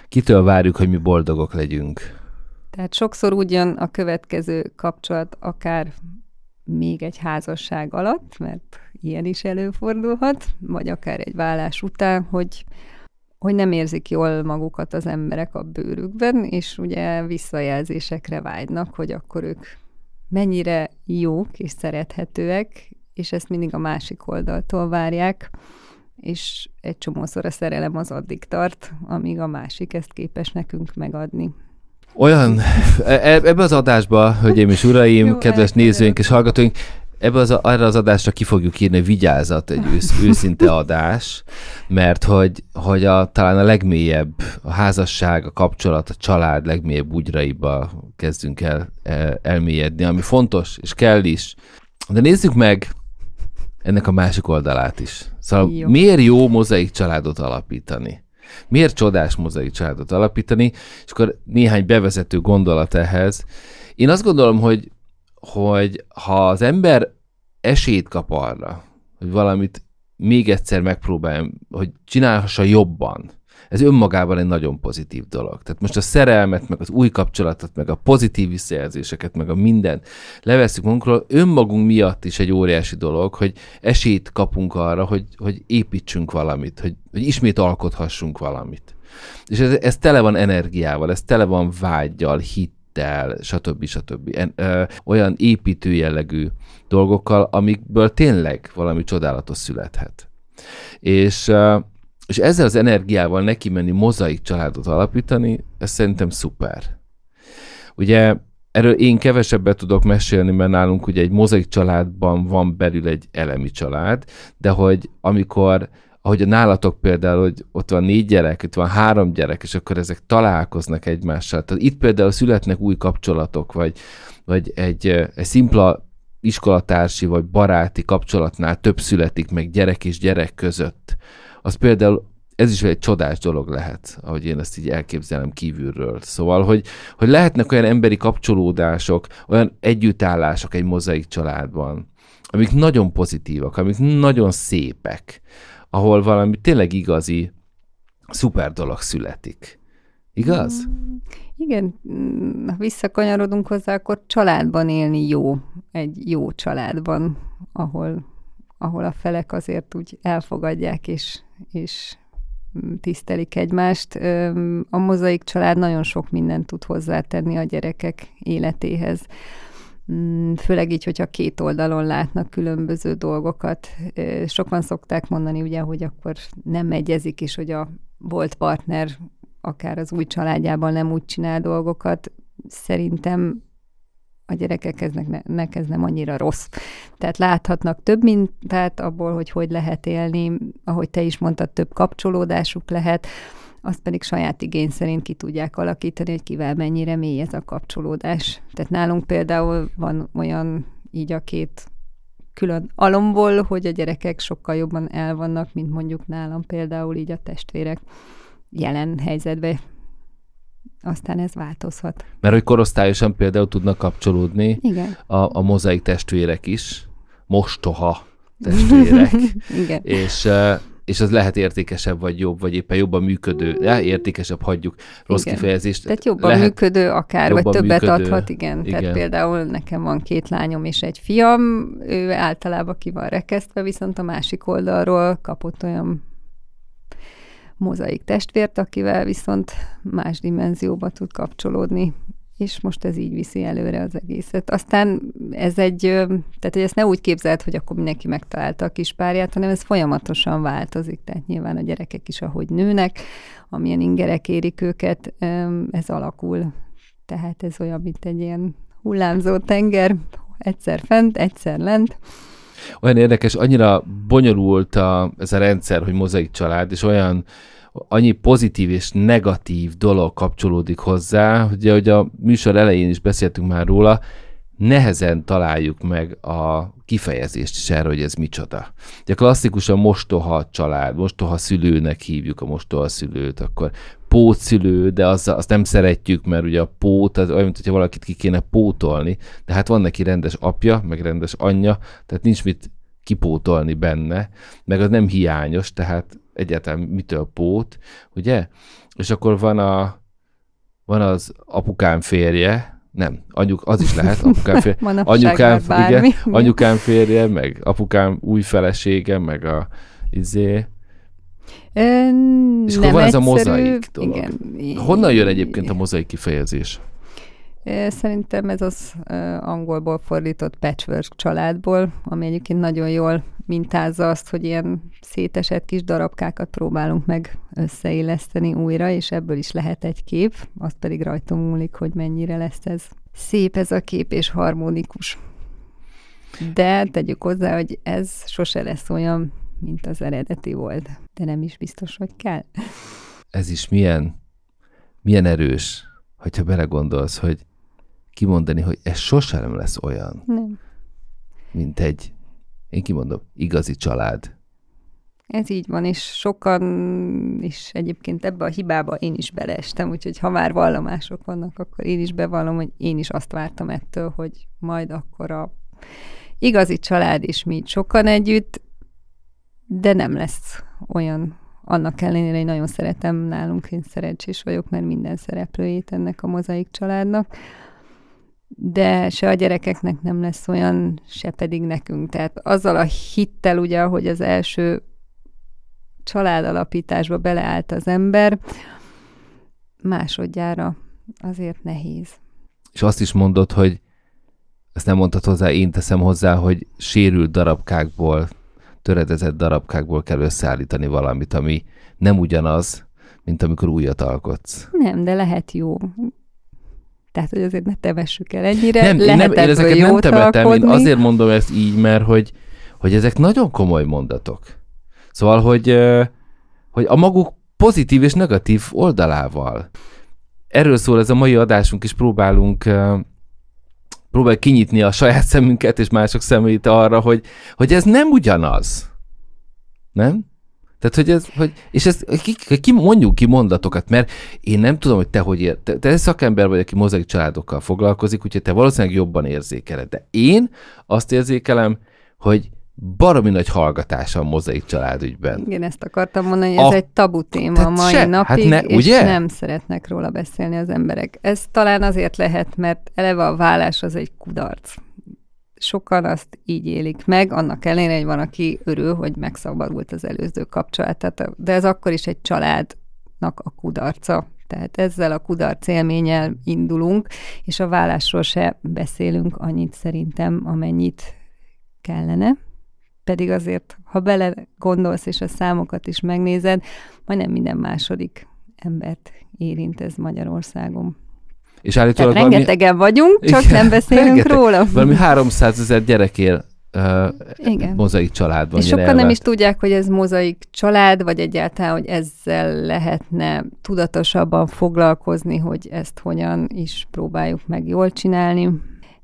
kitől várjuk, hogy mi boldogok legyünk. Tehát sokszor úgy jön a következő kapcsolat, akár még egy házasság alatt, mert ilyen is előfordulhat, vagy akár egy vállás után, hogy hogy nem érzik jól magukat az emberek a bőrükben, és ugye visszajelzésekre vágynak, hogy akkor ők mennyire jók és szerethetőek, és ezt mindig a másik oldaltól várják, és egy csomószor a szerelem az addig tart, amíg a másik ezt képes nekünk megadni. Olyan, e, e, ebbe az adásba, hölgyeim és uraim, Jó, kedves nézőink és hallgatóink, ebbe az, arra az adásra ki fogjuk írni, vigyázat, egy ősz, őszinte adás, mert hogy, hogy a, talán a legmélyebb, a házasság, a kapcsolat, a család legmélyebb úgyraiba kezdünk el, el elmélyedni, ami fontos, és kell is. De nézzük meg ennek a másik oldalát is. Szóval jó. miért jó mozaik családot alapítani? Miért csodás mozaik családot alapítani? És akkor néhány bevezető gondolat ehhez. Én azt gondolom, hogy, hogy ha az ember esélyt kap arra, hogy valamit még egyszer megpróbáljon, hogy csinálhassa jobban, ez önmagában egy nagyon pozitív dolog. Tehát most a szerelmet, meg az új kapcsolatot, meg a pozitív visszajelzéseket, meg a mindent leveszünk magunkról, önmagunk miatt is egy óriási dolog, hogy esélyt kapunk arra, hogy, hogy építsünk valamit, hogy, hogy ismét alkothassunk valamit. És ez, ez tele van energiával, ez tele van vágyjal, hittel, stb. stb. Ö, olyan építő jellegű dolgokkal, amikből tényleg valami csodálatos születhet. És és ezzel az energiával neki menni mozaik családot alapítani, ez szerintem szuper. Ugye erről én kevesebbet tudok mesélni, mert nálunk ugye egy mozaik családban van belül egy elemi család, de hogy amikor ahogy a nálatok például, hogy ott van négy gyerek, ott van három gyerek, és akkor ezek találkoznak egymással. Tehát itt például születnek új kapcsolatok, vagy, vagy egy, egy szimpla iskolatársi vagy baráti kapcsolatnál több születik meg gyerek és gyerek között az például ez is egy csodás dolog lehet, ahogy én ezt így elképzelem kívülről. Szóval, hogy, hogy lehetnek olyan emberi kapcsolódások, olyan együttállások egy mozaik családban, amik nagyon pozitívak, amik nagyon szépek, ahol valami tényleg igazi, szuper dolog születik. Igaz? Mm, igen, ha visszakanyarodunk hozzá, akkor családban élni jó, egy jó családban, ahol, ahol a felek azért úgy elfogadják és és tisztelik egymást. A mozaik család nagyon sok mindent tud hozzátenni a gyerekek életéhez. Mm, főleg így, hogyha két oldalon látnak különböző dolgokat. Sokan szokták mondani, ugye, hogy akkor nem egyezik, és hogy a volt partner akár az új családjában nem úgy csinál dolgokat. Szerintem a gyerekeknek ez nem annyira rossz. Tehát láthatnak több mintát abból, hogy hogy lehet élni, ahogy te is mondtad, több kapcsolódásuk lehet, azt pedig saját igény szerint ki tudják alakítani, hogy kivel mennyire mély ez a kapcsolódás. Tehát nálunk például van olyan így a két külön alomból, hogy a gyerekek sokkal jobban el vannak, mint mondjuk nálam például így a testvérek jelen helyzetben aztán ez változhat. Mert hogy korosztályosan például tudnak kapcsolódni Igen. A, a mozaik testvérek is, mostoha testvérek, Igen. és és az lehet értékesebb, vagy jobb, vagy éppen jobban működő, de értékesebb, hagyjuk, rossz igen. kifejezést. Tehát jobban lehet, működő akár, jobban vagy többet működő, adhat, igen. igen. Tehát például nekem van két lányom és egy fiam, ő általában ki van rekesztve, viszont a másik oldalról kapott olyan mozaik testvért, akivel viszont más dimenzióba tud kapcsolódni, és most ez így viszi előre az egészet. Aztán ez egy, tehát hogy ezt ne úgy képzelt, hogy akkor mindenki megtalálta a kis párját, hanem ez folyamatosan változik, tehát nyilván a gyerekek is, ahogy nőnek, amilyen ingerek érik őket, ez alakul. Tehát ez olyan, mint egy ilyen hullámzó tenger, egyszer fent, egyszer lent. Olyan érdekes, annyira bonyolult a, ez a rendszer, hogy mozaik család, és olyan annyi pozitív és negatív dolog kapcsolódik hozzá, hogy, hogy a műsor elején is beszéltünk már róla, nehezen találjuk meg a kifejezést is erre, hogy ez micsoda. Ugye klasszikusan mostoha család, mostoha szülőnek hívjuk a mostoha szülőt, akkor pótszülő, de az, azt nem szeretjük, mert ugye a pót az olyan, mint hogyha valakit ki kéne pótolni, de hát van neki rendes apja, meg rendes anyja, tehát nincs mit kipótolni benne, meg az nem hiányos, tehát egyáltalán mitől pót, ugye? És akkor van a van az apukám férje, nem, anyuk, az is lehet, apukám férje, anyukám, igen, anyukám férje, meg apukám új felesége, meg a izé, Ön, és akkor van egyszerű, ez a mozaik dolog. Igen. Honnan jön egyébként a mozaik kifejezés? Szerintem ez az angolból fordított patchwork családból, ami egyébként nagyon jól mintázza azt, hogy ilyen szétesett kis darabkákat próbálunk meg összeilleszteni újra, és ebből is lehet egy kép, az pedig rajtunk múlik, hogy mennyire lesz ez szép ez a kép és harmonikus. De tegyük hozzá, hogy ez sose lesz olyan, mint az eredeti volt. De nem is biztos, hogy kell. Ez is milyen, milyen erős, hogyha belegondolsz, hogy kimondani, hogy ez sosem lesz olyan, nem. mint egy, én kimondom, igazi család. Ez így van, és sokan is egyébként ebbe a hibába én is beleestem, úgyhogy ha már vallomások vannak, akkor én is bevallom, hogy én is azt vártam ettől, hogy majd akkor a igazi család is mi sokan együtt, de nem lesz olyan annak ellenére, hogy nagyon szeretem nálunk, én szerencsés vagyok, mert minden szereplőjét ennek a mozaik családnak, de se a gyerekeknek nem lesz olyan, se pedig nekünk. Tehát azzal a hittel ugye, hogy az első családalapításba beleállt az ember, másodjára azért nehéz. És azt is mondod, hogy ezt nem mondtad hozzá, én teszem hozzá, hogy sérült darabkákból, töredezett darabkákból kell összeállítani valamit, ami nem ugyanaz, mint amikor újat alkotsz. Nem, de lehet jó. Tehát, hogy azért ne tevessük el ennyire. Nem, lehet nem, én ezeket nem temetem, én azért mondom ezt így, mert hogy, hogy ezek nagyon komoly mondatok. Szóval, hogy, hogy a maguk pozitív és negatív oldalával. Erről szól ez a mai adásunk, és próbálunk próbál kinyitni a saját szemünket és mások szemét arra, hogy, hogy ez nem ugyanaz. Nem? Tehát, hogy ez, hogy, és ez, ki, ki, mondjuk ki mondatokat, mert én nem tudom, hogy te hogy ér, te, te szakember vagy, aki mozaik családokkal foglalkozik, úgyhogy te valószínűleg jobban érzékeled. De én azt érzékelem, hogy baromi nagy hallgatás a mozaik családügyben. Igen, ezt akartam mondani, hogy ez a... egy tabu téma a mai se, hát napig, hát ne, és ugye? nem szeretnek róla beszélni az emberek. Ez talán azért lehet, mert eleve a vállás az egy kudarc. Sokan azt így élik meg, annak ellenére, hogy van, aki örül, hogy megszabadult az előző kapcsolat. Tehát, de ez akkor is egy családnak a kudarca. Tehát ezzel a kudarc élménnyel indulunk, és a vállásról se beszélünk annyit szerintem, amennyit kellene pedig azért, ha bele gondolsz és a számokat is megnézed, majdnem minden második embert érint ez Magyarországon. És állítólag Tehát valami... rengetegen vagyunk, csak Igen, nem beszélünk rengeteg. róla. Valami 300 ezer gyerek él uh, Igen. mozaik családban. És sokan elvált. nem is tudják, hogy ez mozaik család, vagy egyáltalán, hogy ezzel lehetne tudatosabban foglalkozni, hogy ezt hogyan is próbáljuk meg jól csinálni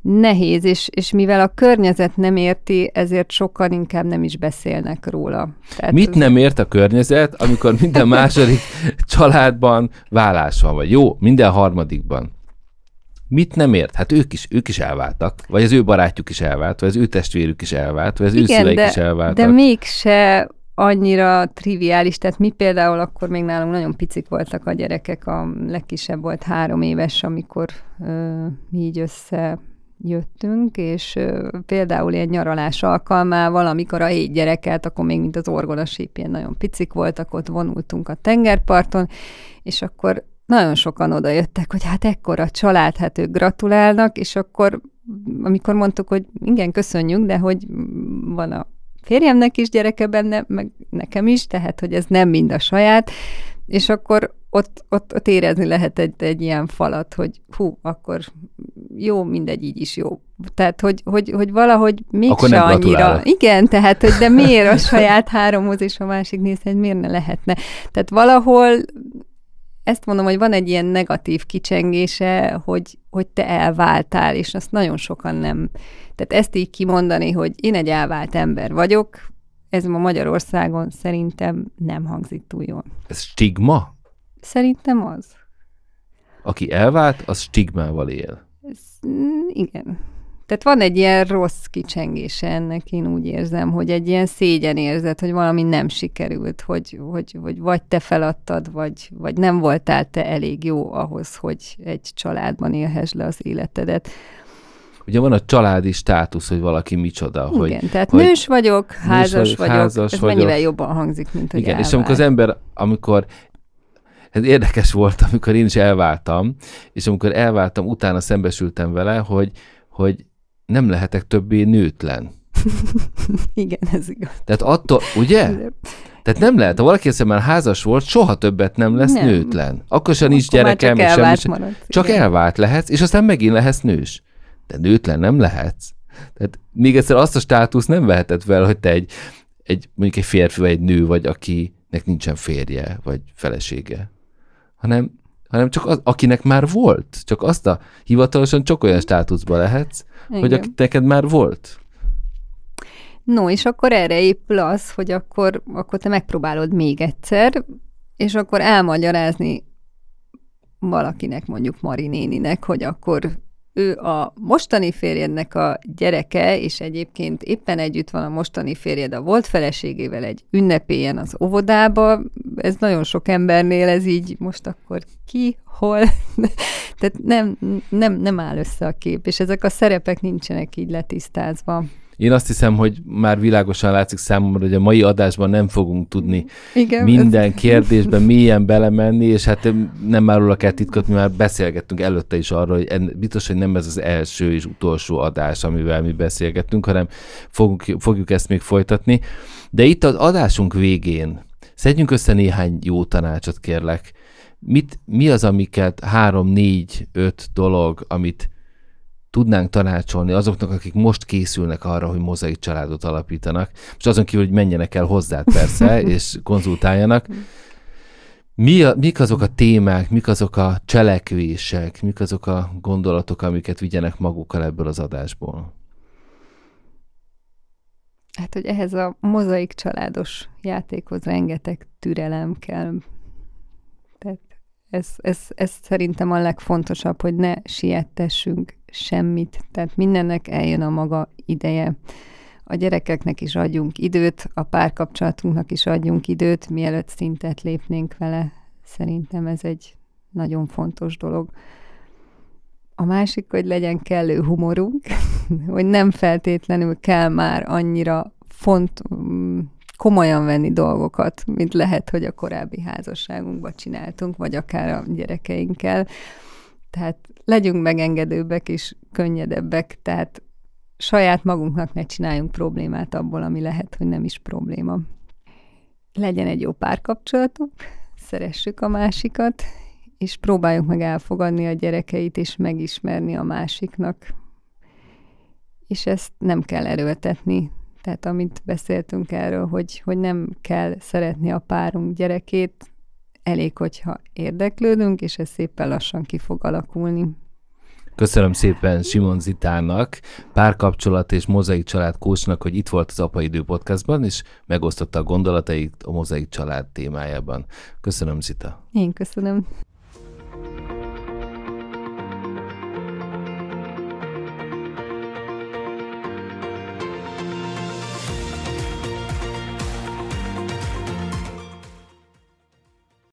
nehéz, és, és mivel a környezet nem érti, ezért sokkal inkább nem is beszélnek róla. Tehát Mit az... nem ért a környezet, amikor minden második családban vállás van, vagy jó, minden harmadikban? Mit nem ért? Hát ők is, ők is elváltak, vagy az ő barátjuk is elvált, vagy az ő testvérük is elvált, vagy az Igen, ő szüleik de, is elváltak. De mégse annyira triviális, tehát mi például akkor még nálunk nagyon picik voltak a gyerekek, a legkisebb volt három éves, amikor ö, mi így össze jöttünk, és például ilyen nyaralás alkalmával, amikor a hét gyereket, akkor még mint az orgonasíp, ilyen nagyon picik voltak, ott vonultunk a tengerparton, és akkor nagyon sokan oda jöttek, hogy hát ekkora család, hát ők gratulálnak, és akkor amikor mondtuk, hogy igen, köszönjük, de hogy van a férjemnek is gyereke benne, meg nekem is, tehát hogy ez nem mind a saját, és akkor ott, ott, ott érezni lehet egy, egy ilyen falat, hogy hú, akkor jó, mindegy, így is jó. Tehát, hogy, hogy, hogy valahogy mégse annyira. Igen, tehát, hogy de miért a saját háromhoz és a másik nézhet, miért ne lehetne? Tehát valahol ezt mondom, hogy van egy ilyen negatív kicsengése, hogy, hogy te elváltál, és azt nagyon sokan nem. Tehát ezt így kimondani, hogy én egy elvált ember vagyok, ez ma Magyarországon szerintem nem hangzik túl jól. Ez stigma? Szerintem az. Aki elvált, az stigmával él. Ez, mm, igen. Tehát van egy ilyen rossz kicsengése ennek, én úgy érzem, hogy egy ilyen szégyen érzet, hogy valami nem sikerült, hogy, hogy, hogy vagy te feladtad, vagy, vagy nem voltál te elég jó ahhoz, hogy egy családban élhess le az életedet. Ugye van a családi státusz, hogy valaki micsoda. Igen, hogy, tehát hogy nős vagyok, házas vagyok, házas ez vagyok. mennyivel jobban hangzik, mint hogy Igen, elvált. és amikor az ember, amikor ez érdekes volt, amikor én is elváltam, és amikor elváltam, utána szembesültem vele, hogy, hogy nem lehetek többé nőtlen. Igen, ez igaz. Tehát attól, ugye? Tehát nem lehet, ha valaki már házas volt, soha többet nem lesz Nem. nőtlen. Akkor sem nincs gyerekem, csak és semmi elvált sem. marad. Csak Igen. elvált lehetsz, és aztán megint lehetsz nős. De nőtlen nem lehetsz. Tehát még egyszer azt a státusz nem veheted fel, hogy te egy, egy mondjuk egy férfi vagy egy nő vagy, akinek nincsen férje vagy felesége. Hanem, hanem csak az, akinek már volt. Csak azt a hivatalosan csak olyan státuszba lehetsz, hogy Igen. aki neked már volt. No, és akkor erre épül az, hogy akkor, akkor te megpróbálod még egyszer, és akkor elmagyarázni valakinek, mondjuk Mari néninek, hogy akkor ő a mostani férjednek a gyereke, és egyébként éppen együtt van a mostani férjed a volt feleségével egy ünnepélyen az óvodába. Ez nagyon sok embernél ez így most akkor ki, hol. Tehát nem, nem, nem áll össze a kép, és ezek a szerepek nincsenek így letisztázva. Én azt hiszem, hogy már világosan látszik számomra, hogy a mai adásban nem fogunk tudni Igen, minden kérdésben mélyen belemenni, és hát nem árulok el titkot, mi már beszélgettünk előtte is arról, hogy en, biztos, hogy nem ez az első és utolsó adás, amivel mi beszélgettünk, hanem fogunk, fogjuk ezt még folytatni. De itt az adásunk végén szedjünk össze néhány jó tanácsot, kérlek. Mit, mi az, amiket három, négy, öt dolog, amit tudnánk tanácsolni azoknak, akik most készülnek arra, hogy mozaik családot alapítanak, és azon kívül, hogy menjenek el hozzád persze, és konzultáljanak. Mi a, mik azok a témák, mik azok a cselekvések, mik azok a gondolatok, amiket vigyenek magukkal ebből az adásból? Hát, hogy ehhez a mozaik családos játékhoz rengeteg türelem kell. Tehát ez, ez, ez szerintem a legfontosabb, hogy ne siettessünk semmit. Tehát mindennek eljön a maga ideje. A gyerekeknek is adjunk időt, a párkapcsolatunknak is adjunk időt, mielőtt szintet lépnénk vele. Szerintem ez egy nagyon fontos dolog. A másik, hogy legyen kellő humorunk, hogy nem feltétlenül kell már annyira font, mm, komolyan venni dolgokat, mint lehet, hogy a korábbi házasságunkban csináltunk, vagy akár a gyerekeinkkel. Tehát legyünk megengedőbbek és könnyedebbek, tehát saját magunknak ne csináljunk problémát abból, ami lehet, hogy nem is probléma. Legyen egy jó párkapcsolatunk, szeressük a másikat, és próbáljuk meg elfogadni a gyerekeit, és megismerni a másiknak. És ezt nem kell erőltetni. Tehát amit beszéltünk erről, hogy, hogy nem kell szeretni a párunk gyerekét, elég, hogyha érdeklődünk, és ez szépen lassan ki fog alakulni. Köszönöm szépen Simon Zitának, párkapcsolat és mozaik család kócsnak, hogy itt volt az Apaidő podcastban, és megosztotta a gondolatait a mozaik család témájában. Köszönöm, Zita. Én köszönöm.